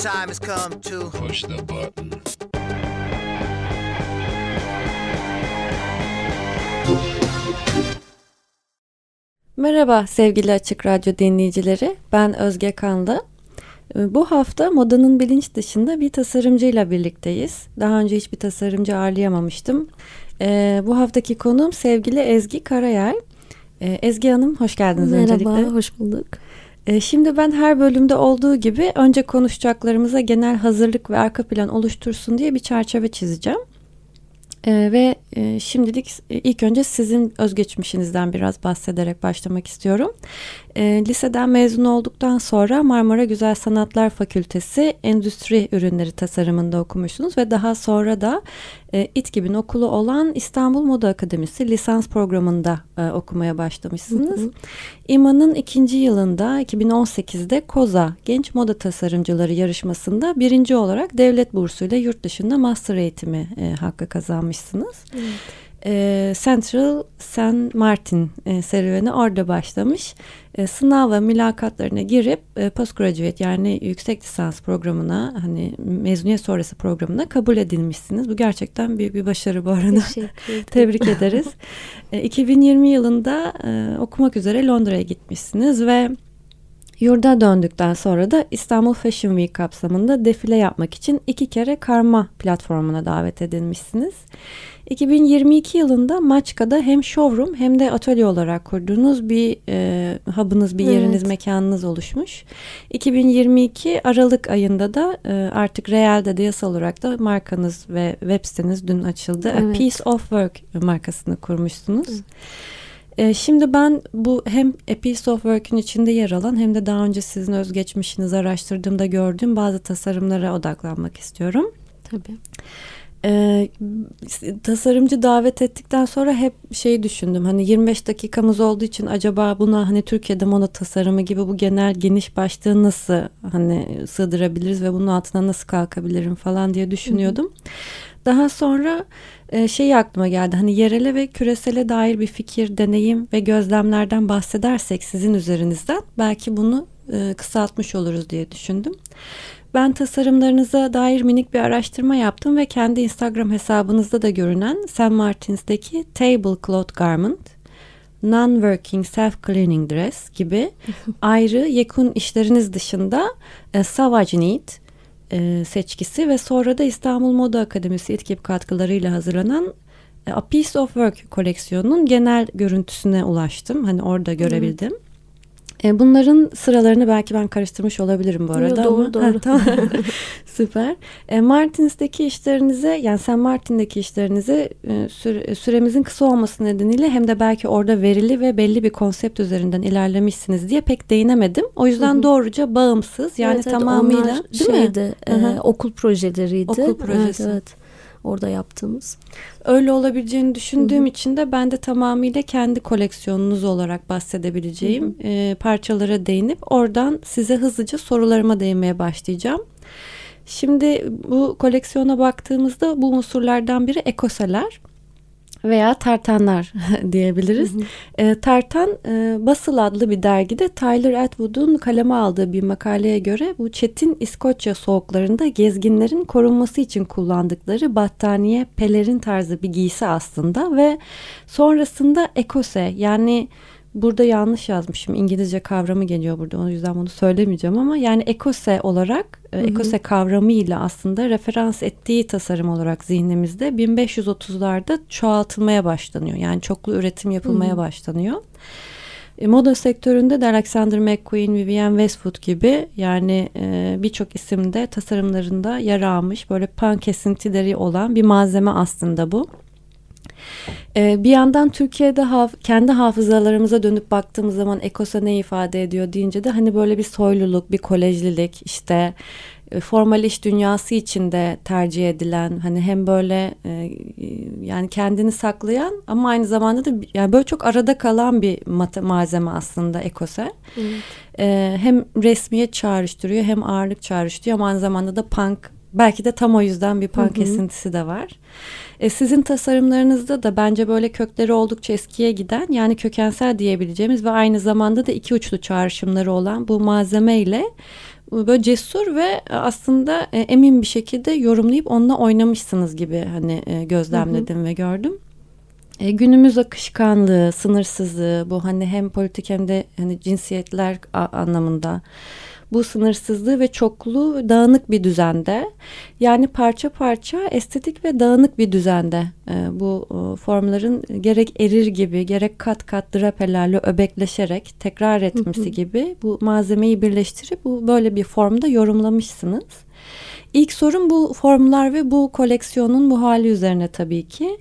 Time has come to Push the button. Merhaba sevgili Açık Radyo dinleyicileri. Ben Özge Kanlı. Ee, Bu hafta modanın bilinç dışında bir tasarımcıyla birlikteyiz. Daha önce hiçbir tasarımcı ağırlayamamıştım. Ee, bu haftaki konuğum sevgili Ezgi Karayel. Ee, Ezgi Hanım hoş geldiniz Merhaba, öncelikle. hoş bulduk. Ee, şimdi ben her bölümde olduğu gibi önce konuşacaklarımıza genel hazırlık ve arka plan oluştursun diye bir çerçeve çizeceğim. Ee, ve e, şimdilik e, ilk önce sizin özgeçmişinizden biraz bahsederek başlamak istiyorum. Liseden mezun olduktan sonra Marmara Güzel Sanatlar Fakültesi Endüstri Ürünleri Tasarımında okumuşsunuz ve daha sonra da e, İTGİB'in okulu olan İstanbul Moda Akademisi lisans programında e, okumaya başlamışsınız. İMA'nın ikinci yılında 2018'de KOZA Genç Moda Tasarımcıları yarışmasında birinci olarak devlet bursuyla yurt dışında master eğitimi e, hakkı kazanmışsınız. E, Central San Martin e, serüveni orada başlamış. E, sınav ve mülakatlarına girip e, postgraduate yani yüksek lisans programına hani mezuniyet sonrası programına kabul edilmişsiniz. Bu gerçekten büyük bir başarı bu arada. Tebrik ederiz. E, 2020 yılında e, okumak üzere Londra'ya gitmişsiniz ve yurda döndükten sonra da İstanbul Fashion Week kapsamında defile yapmak için iki kere Karma platformuna davet edilmişsiniz. 2022 yılında Maçka'da hem showroom hem de atölye olarak kurduğunuz bir e, hub'ınız, bir yeriniz, Evet. mekanınız oluşmuş. 2022 Aralık ayında da e, artık realde de yasal olarak da markanız ve web siteniz dün açıldı. A Evet. Piece of Work markasını kurmuşsunuz. E, şimdi ben bu hem A Piece of Work'ün içinde yer alan hem de daha önce sizin özgeçmişinizi araştırdığımda gördüğüm bazı tasarımlara odaklanmak istiyorum. Tabii. Ee, tasarımcı davet ettikten sonra hep şey düşündüm hani 25 dakikamız olduğu için acaba buna hani Türkiye'de moda tasarımı gibi bu genel geniş başlığı nasıl hani sığdırabiliriz ve bunun altına nasıl kalkabilirim falan diye düşünüyordum. Daha sonra e, şey aklıma geldi hani yerele ve küresele dair bir fikir, deneyim ve gözlemlerden bahsedersek sizin üzerinizden belki bunu e, kısaltmış oluruz diye düşündüm. Ben tasarımlarınıza dair minik bir araştırma yaptım ve kendi Instagram hesabınızda da görünen St. Martin's'deki Tablecloth Garment, Non-Working Self-Cleaning Dress gibi ayrı yekun işleriniz dışında e, Savage Need e, seçkisi ve sonra da İstanbul Moda Akademisi İTKİP katkılarıyla hazırlanan e, A Piece of Work koleksiyonunun genel görüntüsüne ulaştım. Hani orada görebildim. E, Bunların sıralarını belki ben karıştırmış olabilirim bu arada Yo, doğru, ama. doğru. Ha, tamam. Süper. E, Martins'teki işlerinize yani Sen Martin'deki işlerinize e, süre- süremizin kısa olması nedeniyle hem de belki orada verili ve belli bir konsept üzerinden ilerlemişsiniz diye pek değinemedim. O yüzden Hı hı. doğruca bağımsız yani Evet, evet, tamamıyla onlar değil mi? şeydi, e, Hı hı. okul projeleriydi. Okul projesi. Evet, evet. Orada yaptığımız. Öyle olabileceğini düşündüğüm Hı hı. için de ben de tamamıyla kendi koleksiyonunuz olarak bahsedebileceğim e, parçalara değinip oradan size hızlıca sorularıma değinmeye başlayacağım. Şimdi bu koleksiyona baktığımızda bu unsurlardan biri ekoseler veya tartanlar diyebiliriz. E, Tartan e, Basıl adlı bir dergide Tyler Atwood'un kaleme aldığı bir makaleye göre bu çetin İskoçya soğuklarında gezginlerin korunması için kullandıkları battaniye, pelerin tarzı bir giysi aslında ve sonrasında ekose yani burada yanlış yazmışım İngilizce kavramı geliyor burada o yüzden bunu söylemeyeceğim ama yani ekose olarak e, ekose kavramıyla aslında referans ettiği tasarım olarak zihnimizde 1530'larda çoğaltılmaya başlanıyor. Yani çoklu üretim yapılmaya başlanıyor. E, Moda sektöründe de Alexander McQueen, Vivienne Westwood gibi yani e, birçok isimde tasarımlarında yer almış böyle pan kesintileri olan bir malzeme aslında bu. Ee, bir yandan Türkiye'de haf kendi hafızalarımıza dönüp baktığımız zaman Ekos'a ne ifade ediyor deyince de hani böyle bir soyluluk, bir kolejlilik işte e, formal iş dünyası içinde tercih edilen hani hem böyle e, yani kendini saklayan ama aynı zamanda da yani böyle çok arada kalan bir malzeme aslında ekose. Evet. E, hem resmiyet çağrıştırıyor hem ağırlık çağrıştırıyor ama aynı zamanda da punk belki de tam o yüzden bir punk hı hı. esintisi de var. E, sizin tasarımlarınızda da bence böyle kökleri oldukça eskiye giden yani kökensel diyebileceğimiz ve aynı zamanda da iki uçlu çağrışımları olan bu malzeme ile böyle cesur ve aslında e, emin bir şekilde yorumlayıp onunla oynamışsınız gibi hani e, gözlemledim hı hı. ve gördüm. E, günümüz akışkanlığı, sınırsızlığı bu hani hem politik hem de hani cinsiyetler anlamında bu sınırsızlığı ve çokluğu dağınık bir düzende yani parça parça estetik ve dağınık bir düzende e, bu e, formların gerek erir gibi gerek kat kat drapelerle öbekleşerek tekrar etmesi gibi bu malzemeyi birleştirip bu böyle bir formda yorumlamışsınız. İlk sorum bu formlar ve bu koleksiyonun bu hali üzerine tabii ki.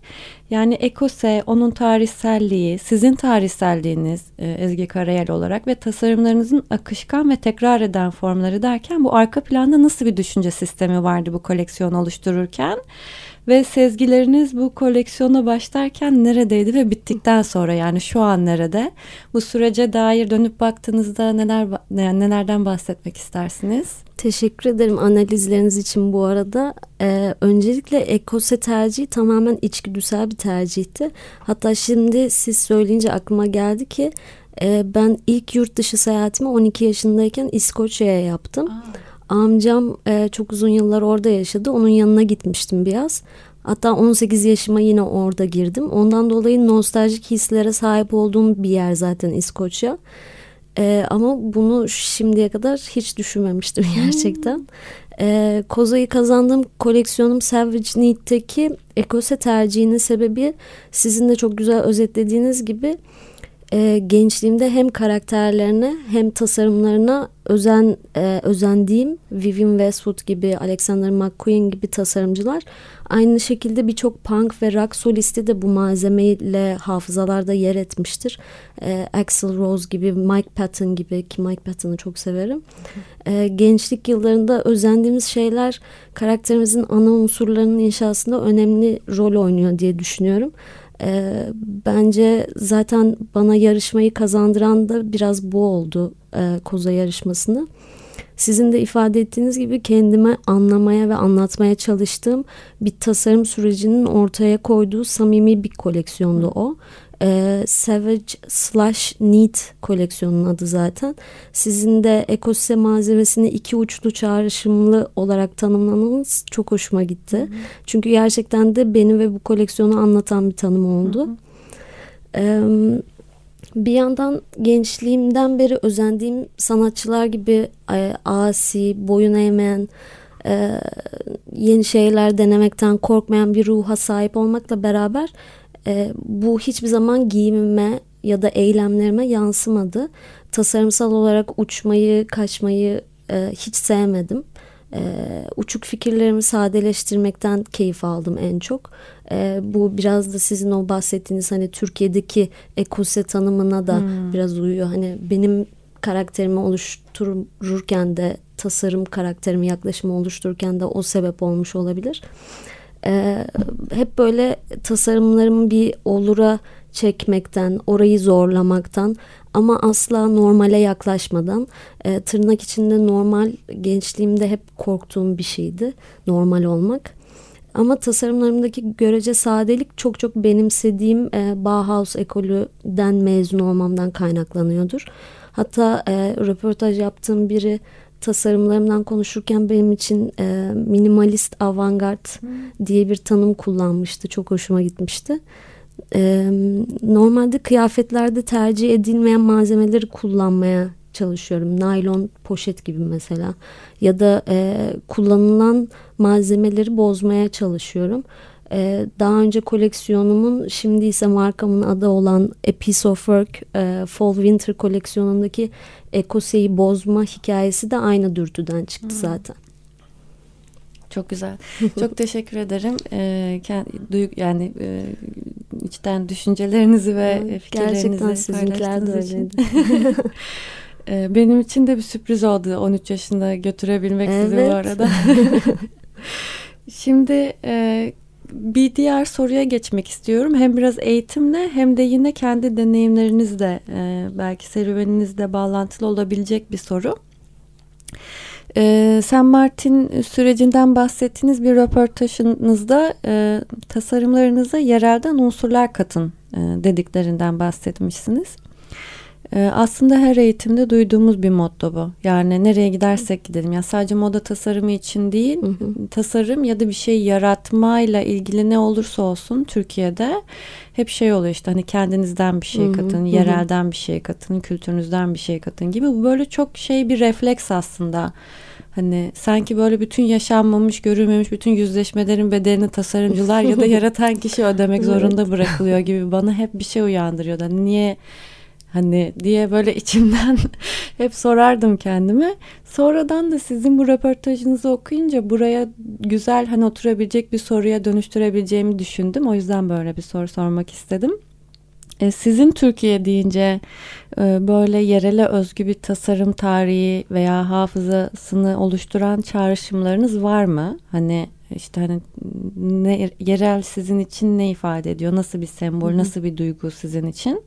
Yani Ekose, onun tarihselliği, sizin tarihselliğiniz e, Ezgi Karayel olarak ve tasarımlarınızın akışkan ve tekrar eden formları derken bu arka planda nasıl bir düşünce sistemi vardı bu koleksiyon oluştururken? Ve sezgileriniz bu koleksiyona başlarken neredeydi ve bittikten sonra yani şu an nerede? Bu sürece dair dönüp baktığınızda neler nelerden bahsetmek istersiniz? Teşekkür ederim analizleriniz için bu arada. Ee, öncelikle ekose tercihi tamamen içgüdüsel bir tercihti. Hatta şimdi siz söyleyince aklıma geldi ki e, ben ilk yurt dışı seyahatimi 12 yaşındayken İskoçya'ya yaptım. Aa. Amcam e, çok uzun yıllar orada yaşadı. Onun yanına gitmiştim biraz. Hatta 18 yaşıma yine orada girdim. Ondan dolayı nostaljik hislere sahip olduğum bir yer zaten İskoçya. Ee, ama bunu şimdiye kadar hiç düşünmemiştim gerçekten. Hmm. Ee, Koza'yı kazandığım koleksiyonum Savage Need'teki ekose tercihinin sebebi sizin de çok güzel özetlediğiniz gibi e, gençliğimde hem karakterlerine hem tasarımlarına özen e, özendiğim Vivian Westwood gibi Alexander McQueen gibi tasarımcılar aynı şekilde birçok punk ve rock solisti de bu malzemeyle hafızalarda yer etmiştir. E, Axl Rose gibi Mike Patton gibi ki Mike Patton'ı çok severim. E, gençlik yıllarında özendiğimiz şeyler karakterimizin ana unsurlarının inşasında önemli rol oynuyor diye düşünüyorum. E, bence zaten bana yarışmayı kazandıran da biraz bu oldu e, koza yarışmasını. Sizin de ifade ettiğiniz gibi kendime anlamaya ve anlatmaya çalıştığım bir tasarım sürecinin ortaya koyduğu samimi bir koleksiyondu o e, Savage Slash Neat koleksiyonun adı zaten. Sizin de ekosistem malzemesini iki uçlu çağrışımlı olarak tanımlamanız çok hoşuma gitti. Hı hı. Çünkü gerçekten de beni ve bu koleksiyonu anlatan bir tanım oldu. Hı hı. E, bir yandan gençliğimden beri özendiğim sanatçılar gibi e, asi, boyun eğmeyen, e, yeni şeyler denemekten korkmayan bir ruha sahip olmakla beraber e, bu hiçbir zaman giyimime ya da eylemlerime yansımadı. Tasarımsal olarak uçmayı, kaçmayı e, hiç sevmedim. E, uçuk fikirlerimi sadeleştirmekten keyif aldım en çok. E, bu biraz da sizin o bahsettiğiniz hani Türkiye'deki ekose tanımına da hmm. biraz uyuyor. Hani benim karakterimi oluştururken de tasarım karakterimi yaklaşımı oluştururken de o sebep olmuş olabilir e, hep böyle tasarımlarımı bir olura çekmekten, orayı zorlamaktan ama asla normale yaklaşmadan e, tırnak içinde normal gençliğimde hep korktuğum bir şeydi normal olmak. Ama tasarımlarımdaki görece sadelik çok çok benimsediğim e, Bauhaus ekolüden mezun olmamdan kaynaklanıyordur. Hatta e, röportaj yaptığım biri tasarımlarımdan konuşurken benim için e, minimalist avantgard hmm. diye bir tanım kullanmıştı. Çok hoşuma gitmişti. E, normalde kıyafetlerde tercih edilmeyen malzemeleri kullanmaya çalışıyorum. Naylon poşet gibi mesela. Ya da e, kullanılan malzemeleri bozmaya çalışıyorum. Ee, daha önce koleksiyonumun şimdi ise markamın adı olan A Piece of Work e, Fall Winter koleksiyonundaki ekoseyi bozma hikayesi de aynı dürtüden çıktı hmm. zaten. Çok güzel. Çok teşekkür ederim. Ee, yani e, içten düşüncelerinizi ve evet, fikirlerinizi Gerçekten sizinkiler de öyleydi. Ee, benim için de bir sürpriz oldu 13 yaşında götürebilmek evet. sizi bu arada. Şimdi e, bir diğer soruya geçmek istiyorum. Hem biraz eğitimle hem de yine kendi deneyimlerinizle e, belki serüveninizle bağlantılı olabilecek bir soru. E, San Martin sürecinden bahsettiğiniz bir röportajınızda e, tasarımlarınıza yerelden unsurlar katın e, dediklerinden bahsetmişsiniz. Ee, aslında her eğitimde duyduğumuz bir motto bu. Yani nereye gidersek gidelim. Yani sadece moda tasarımı için değil, hı hı. tasarım ya da bir şey yaratmayla ilgili ne olursa olsun Türkiye'de hep şey oluyor işte hani kendinizden bir şey katın, hı hı. yerelden bir şey katın, kültürünüzden bir şey katın gibi. Bu böyle çok şey bir refleks aslında. Hani sanki böyle bütün yaşanmamış, görülmemiş bütün yüzleşmelerin bedelini tasarımcılar ya da yaratan kişi ödemek zorunda bırakılıyor gibi bana hep bir şey uyandırıyor. Hani niye hani diye böyle içimden hep sorardım kendime. Sonradan da sizin bu röportajınızı okuyunca buraya güzel hani oturabilecek bir soruya dönüştürebileceğimi düşündüm. O yüzden böyle bir soru sormak istedim. E, sizin Türkiye deyince e, böyle yerele özgü bir tasarım tarihi veya hafızasını oluşturan çağrışımlarınız var mı? Hani işte hani ne, yerel sizin için ne ifade ediyor? Nasıl bir sembol, nasıl bir duygu sizin için?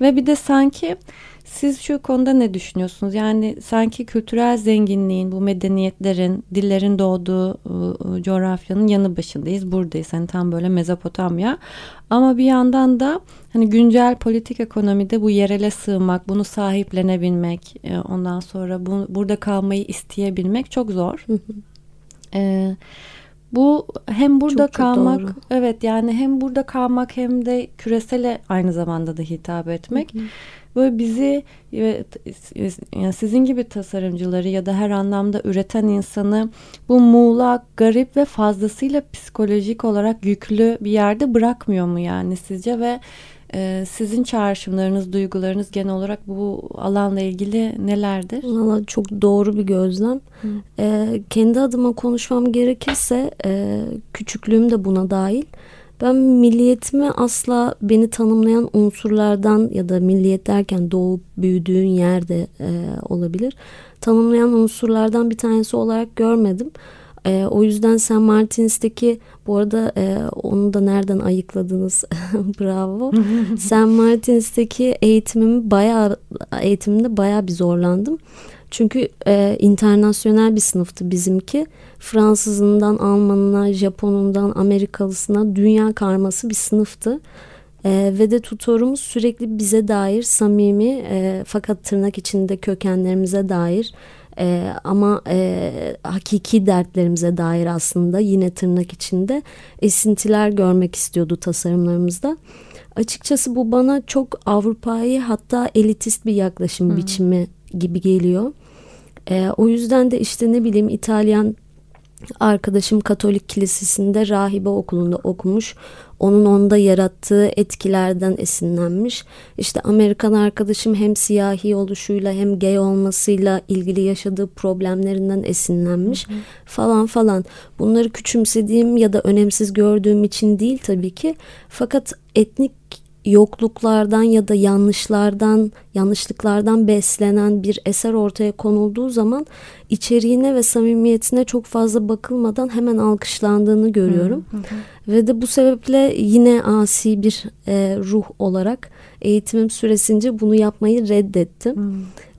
Ve bir de sanki siz şu konuda ne düşünüyorsunuz? Yani sanki kültürel zenginliğin, bu medeniyetlerin, dillerin doğduğu ıı, coğrafyanın yanı başındayız. Buradayız. Hani tam böyle Mezopotamya. Ama bir yandan da hani güncel politik ekonomide bu yerele sığmak, bunu sahiplenebilmek, e, ondan sonra bu, burada kalmayı isteyebilmek çok zor. Ee, bu hem burada çok, kalmak çok evet yani hem burada kalmak hem de küresele aynı zamanda da hitap etmek. Hı hı. Böyle bizi yani sizin gibi tasarımcıları ya da her anlamda üreten insanı bu muğlak, garip ve fazlasıyla psikolojik olarak yüklü bir yerde bırakmıyor mu yani sizce ve ee, sizin çağrışımlarınız, duygularınız genel olarak bu alanla ilgili nelerdir? Valla çok doğru bir gözlem. Ee, kendi adıma konuşmam gerekirse e, küçüklüğüm de buna dahil. Ben milliyetimi asla beni tanımlayan unsurlardan ya da milliyet derken doğup büyüdüğün yerde e, olabilir. Tanımlayan unsurlardan bir tanesi olarak görmedim. E, o yüzden San Martins'teki bu arada e, onu da nereden ayıkladınız? Bravo. San Martins'teki eğitimimi bayağı eğitimimde bayağı bir zorlandım. Çünkü e, internasyonel bir sınıftı bizimki. Fransızından Almanına, Japonundan Amerikalısına dünya karması bir sınıftı. E, ve de tutorumuz sürekli bize dair samimi e, fakat tırnak içinde kökenlerimize dair e, ama e, hakiki dertlerimize dair aslında yine tırnak içinde esintiler görmek istiyordu tasarımlarımızda. Açıkçası bu bana çok Avrupa'yı hatta elitist bir yaklaşım hmm. biçimi gibi geliyor. E, o yüzden de işte ne bileyim İtalyan arkadaşım Katolik Kilisesi'nde rahibe okulunda okumuş. Onun onda yarattığı etkilerden esinlenmiş. İşte Amerikan arkadaşım hem siyahi oluşuyla hem gay olmasıyla ilgili yaşadığı problemlerinden esinlenmiş hı hı. falan falan. Bunları küçümsediğim ya da önemsiz gördüğüm için değil tabii ki. Fakat etnik yokluklardan ya da yanlışlardan, yanlışlıklardan beslenen bir eser ortaya konulduğu zaman içeriğine ve samimiyetine çok fazla bakılmadan hemen alkışlandığını görüyorum. Hı hı. Ve de bu sebeple yine asi bir e, ruh olarak eğitimim süresince bunu yapmayı reddettim. Hı.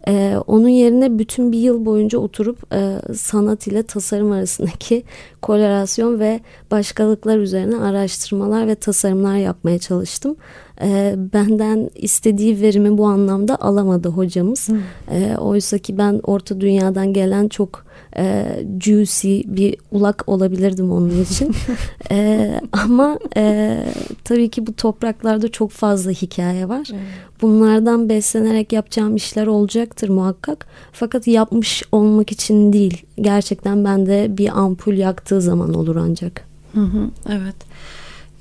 Ee, onun yerine bütün bir yıl boyunca oturup e, sanat ile tasarım arasındaki korelasyon ve başkalıklar üzerine araştırmalar ve tasarımlar yapmaya çalıştım. Ee, benden istediği verimi bu anlamda alamadı hocamız. Ee, oysa ki ben orta dünyadan gelen çok e, juicy bir ulak olabilirdim onun için. e, ama e, tabii ki bu topraklarda çok fazla hikaye var. Bunlardan beslenerek yapacağım işler olacaktır muhakkak. Fakat yapmış olmak için değil. Gerçekten bende bir ampul yaktığı zaman olur ancak. Hı hı, evet.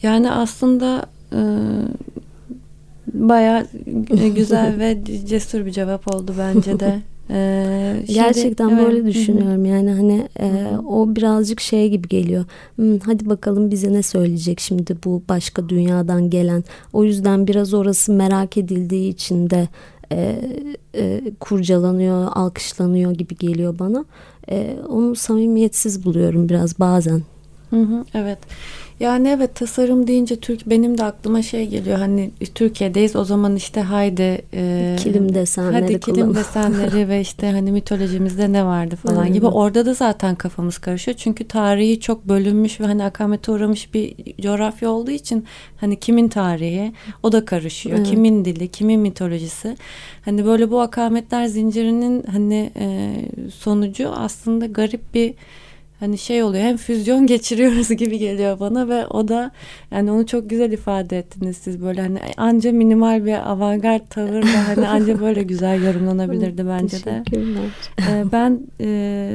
Yani aslında e, baya güzel ve cesur bir cevap oldu bence de. Ee, şimdi- Gerçekten evet. böyle düşünüyorum yani hani e, o birazcık şey gibi geliyor. Hmm, hadi bakalım bize ne söyleyecek şimdi bu başka dünyadan gelen. O yüzden biraz orası merak edildiği için de e, e, kurcalanıyor, alkışlanıyor gibi geliyor bana. E, onu samimiyetsiz buluyorum biraz bazen. Hı hı, evet. Yani evet tasarım deyince Türk benim de aklıma şey geliyor hani Türkiye'deyiz o zaman işte haydi e, Kilim desenleri hadi kilim kullan- desenleri ve işte hani mitolojimizde ne vardı falan Aynen. gibi orada da zaten kafamız karışıyor çünkü tarihi çok bölünmüş ve hani akamete uğramış bir coğrafya olduğu için hani kimin tarihi o da karışıyor Evet. kimin dili kimin mitolojisi hani böyle bu akametler zincirinin hani e, sonucu aslında garip bir hani şey oluyor hem füzyon geçiriyoruz gibi geliyor bana ve o da yani onu çok güzel ifade ettiniz siz böyle hani anca minimal bir avantgard tavırla hani anca böyle güzel yorumlanabilirdi bence de. Ee, ben e,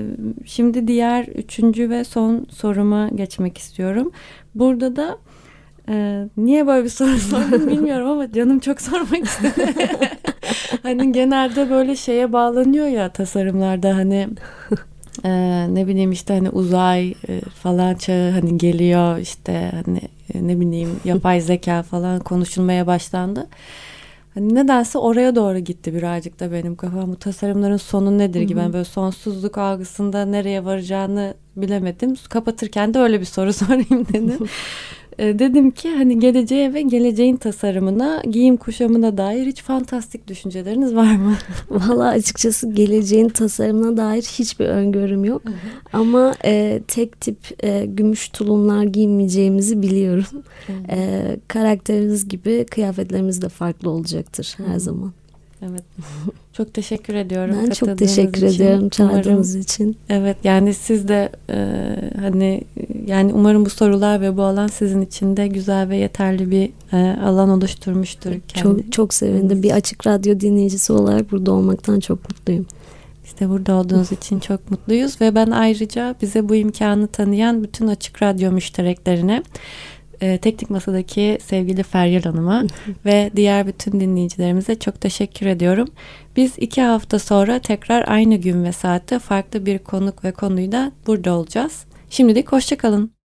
şimdi diğer üçüncü ve son soruma geçmek istiyorum. Burada da e, niye böyle bir soru sordum bilmiyorum ama canım çok sormak istedi. hani genelde böyle şeye bağlanıyor ya tasarımlarda hani e, ne bileyim işte hani uzay e, falan çağı hani geliyor işte hani e, ne bileyim yapay zeka falan konuşulmaya başlandı. Hani nedense oraya doğru gitti birazcık da benim kafam. Bu tasarımların sonu nedir gibi. Ben böyle sonsuzluk algısında nereye varacağını bilemedim. Kapatırken de öyle bir soru sorayım dedim. E, dedim ki hani geleceğe ve geleceğin tasarımına, giyim kuşamına dair hiç fantastik düşünceleriniz var mı? Valla açıkçası geleceğin tasarımına dair hiçbir öngörüm yok. Ama e, tek tip e, gümüş tulumlar giymeyeceğimizi biliyorum. E, karakterimiz gibi kıyafetlerimiz de farklı olacaktır her zaman. Evet. Çok teşekkür ediyorum. Ben çok teşekkür için. ediyorum çağırdığınız için. Evet yani siz de e, hani yani umarım bu sorular ve bu alan sizin için de güzel ve yeterli bir e, alan oluşturmuştur. Kendi. Çok çok sevindim. Bir açık radyo dinleyicisi olarak burada olmaktan çok mutluyum. İşte burada olduğunuz için çok mutluyuz ve ben ayrıca bize bu imkanı tanıyan bütün Açık Radyo müştereklerine e, Teknik Masa'daki sevgili Feryal Hanım'a ve diğer bütün dinleyicilerimize çok teşekkür ediyorum. Biz iki hafta sonra tekrar aynı gün ve saatte farklı bir konuk ve konuyla burada olacağız. Şimdilik hoşçakalın.